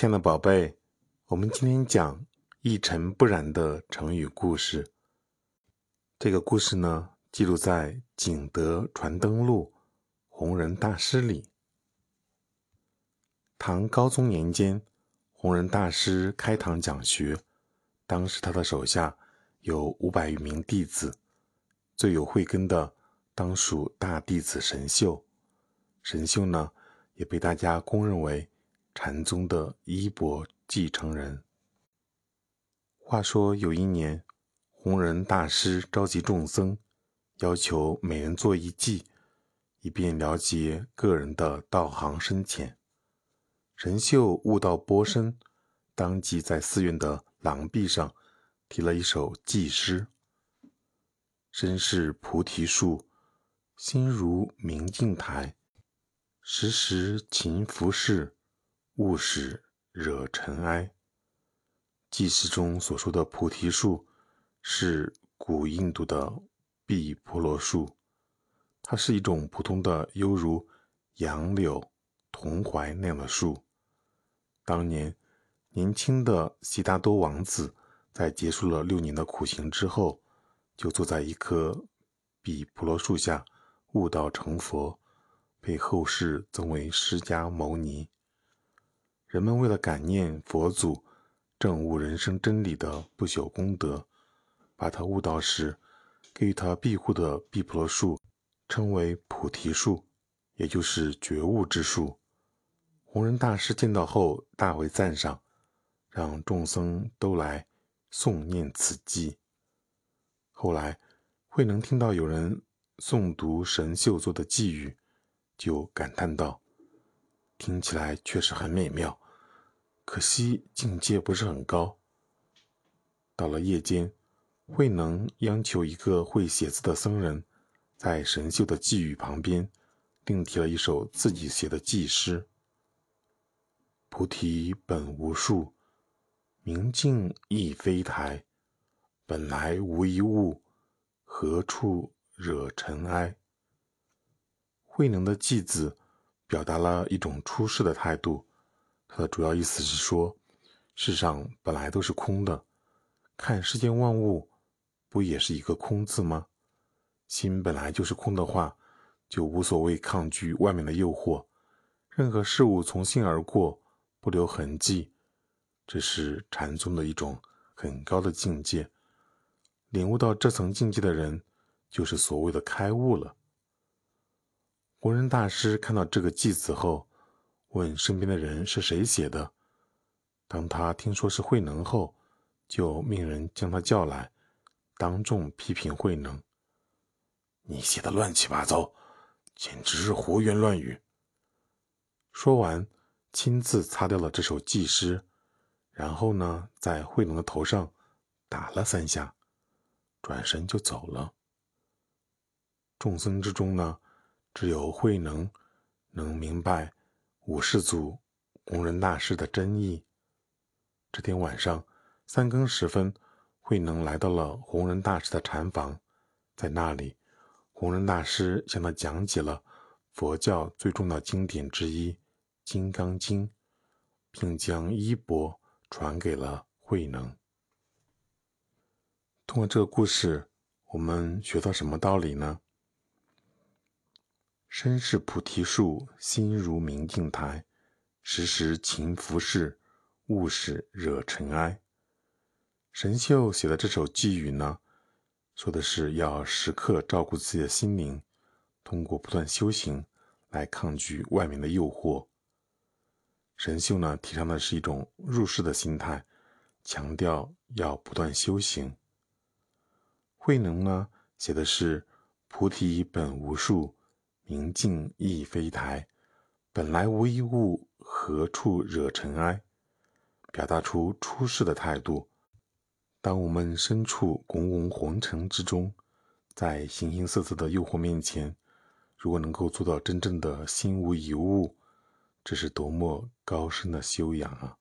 亲爱的宝贝，我们今天讲“一尘不染”的成语故事。这个故事呢，记录在《景德传灯录·弘仁大师》里。唐高宗年间，弘仁大师开堂讲学，当时他的手下有五百余名弟子，最有慧根的当属大弟子神秀。神秀呢，也被大家公认为。禅宗的衣钵继承人。话说有一年，弘仁大师召集众僧，要求每人做一记，以便了解个人的道行深浅。神秀悟道颇深，当即在寺院的廊壁上题了一首偈诗：“身是菩提树，心如明镜台，时时勤拂拭。”勿使惹尘埃。记事中所说的菩提树，是古印度的毗婆罗树，它是一种普通的犹如杨柳、桐槐那样的树。当年，年轻的悉达多王子在结束了六年的苦行之后，就坐在一棵比婆罗树下悟道成佛，被后世尊为释迦牟尼。人们为了感念佛祖证悟人生真理的不朽功德，把他悟道时给予他庇护的毕婆罗树称为菩提树，也就是觉悟之树。弘仁大师见到后大为赞赏，让众僧都来诵念此偈。后来慧能听到有人诵读神秀作的寄语，就感叹道：“听起来确实很美妙。”可惜境界不是很高。到了夜间，慧能央求一个会写字的僧人，在神秀的寄语旁边，另题了一首自己写的寄诗：“菩提本无树，明镜亦非台，本来无一物，何处惹尘埃。”慧能的偈子，表达了一种出世的态度。它的主要意思是说，世上本来都是空的，看世间万物，不也是一个空字吗？心本来就是空的话，就无所谓抗拒外面的诱惑，任何事物从心而过，不留痕迹。这是禅宗的一种很高的境界。领悟到这层境界的人，就是所谓的开悟了。弘仁大师看到这个偈子后。问身边的人是谁写的？当他听说是慧能后，就命人将他叫来，当众批评慧能：“你写的乱七八糟，简直是胡言乱语。”说完，亲自擦掉了这首祭诗，然后呢，在慧能的头上打了三下，转身就走了。众僧之中呢，只有慧能能明白。五世祖弘仁大师的真意。这天晚上三更时分，慧能来到了弘仁大师的禅房，在那里，弘仁大师向他讲解了佛教最重要的经典之一《金刚经》，并将衣钵传给了慧能。通过这个故事，我们学到什么道理呢？身是菩提树，心如明镜台，时时勤拂拭，勿使惹尘埃。神秀写的这首寄语呢，说的是要时刻照顾自己的心灵，通过不断修行来抗拒外面的诱惑。神秀呢，提倡的是一种入世的心态，强调要不断修行。慧能呢，写的是菩提本无树。明镜亦非台，本来无一物，何处惹尘埃？表达出出世的态度。当我们身处滚滚红尘之中，在形形色色的诱惑面前，如果能够做到真正的心无一物，这是多么高深的修养啊！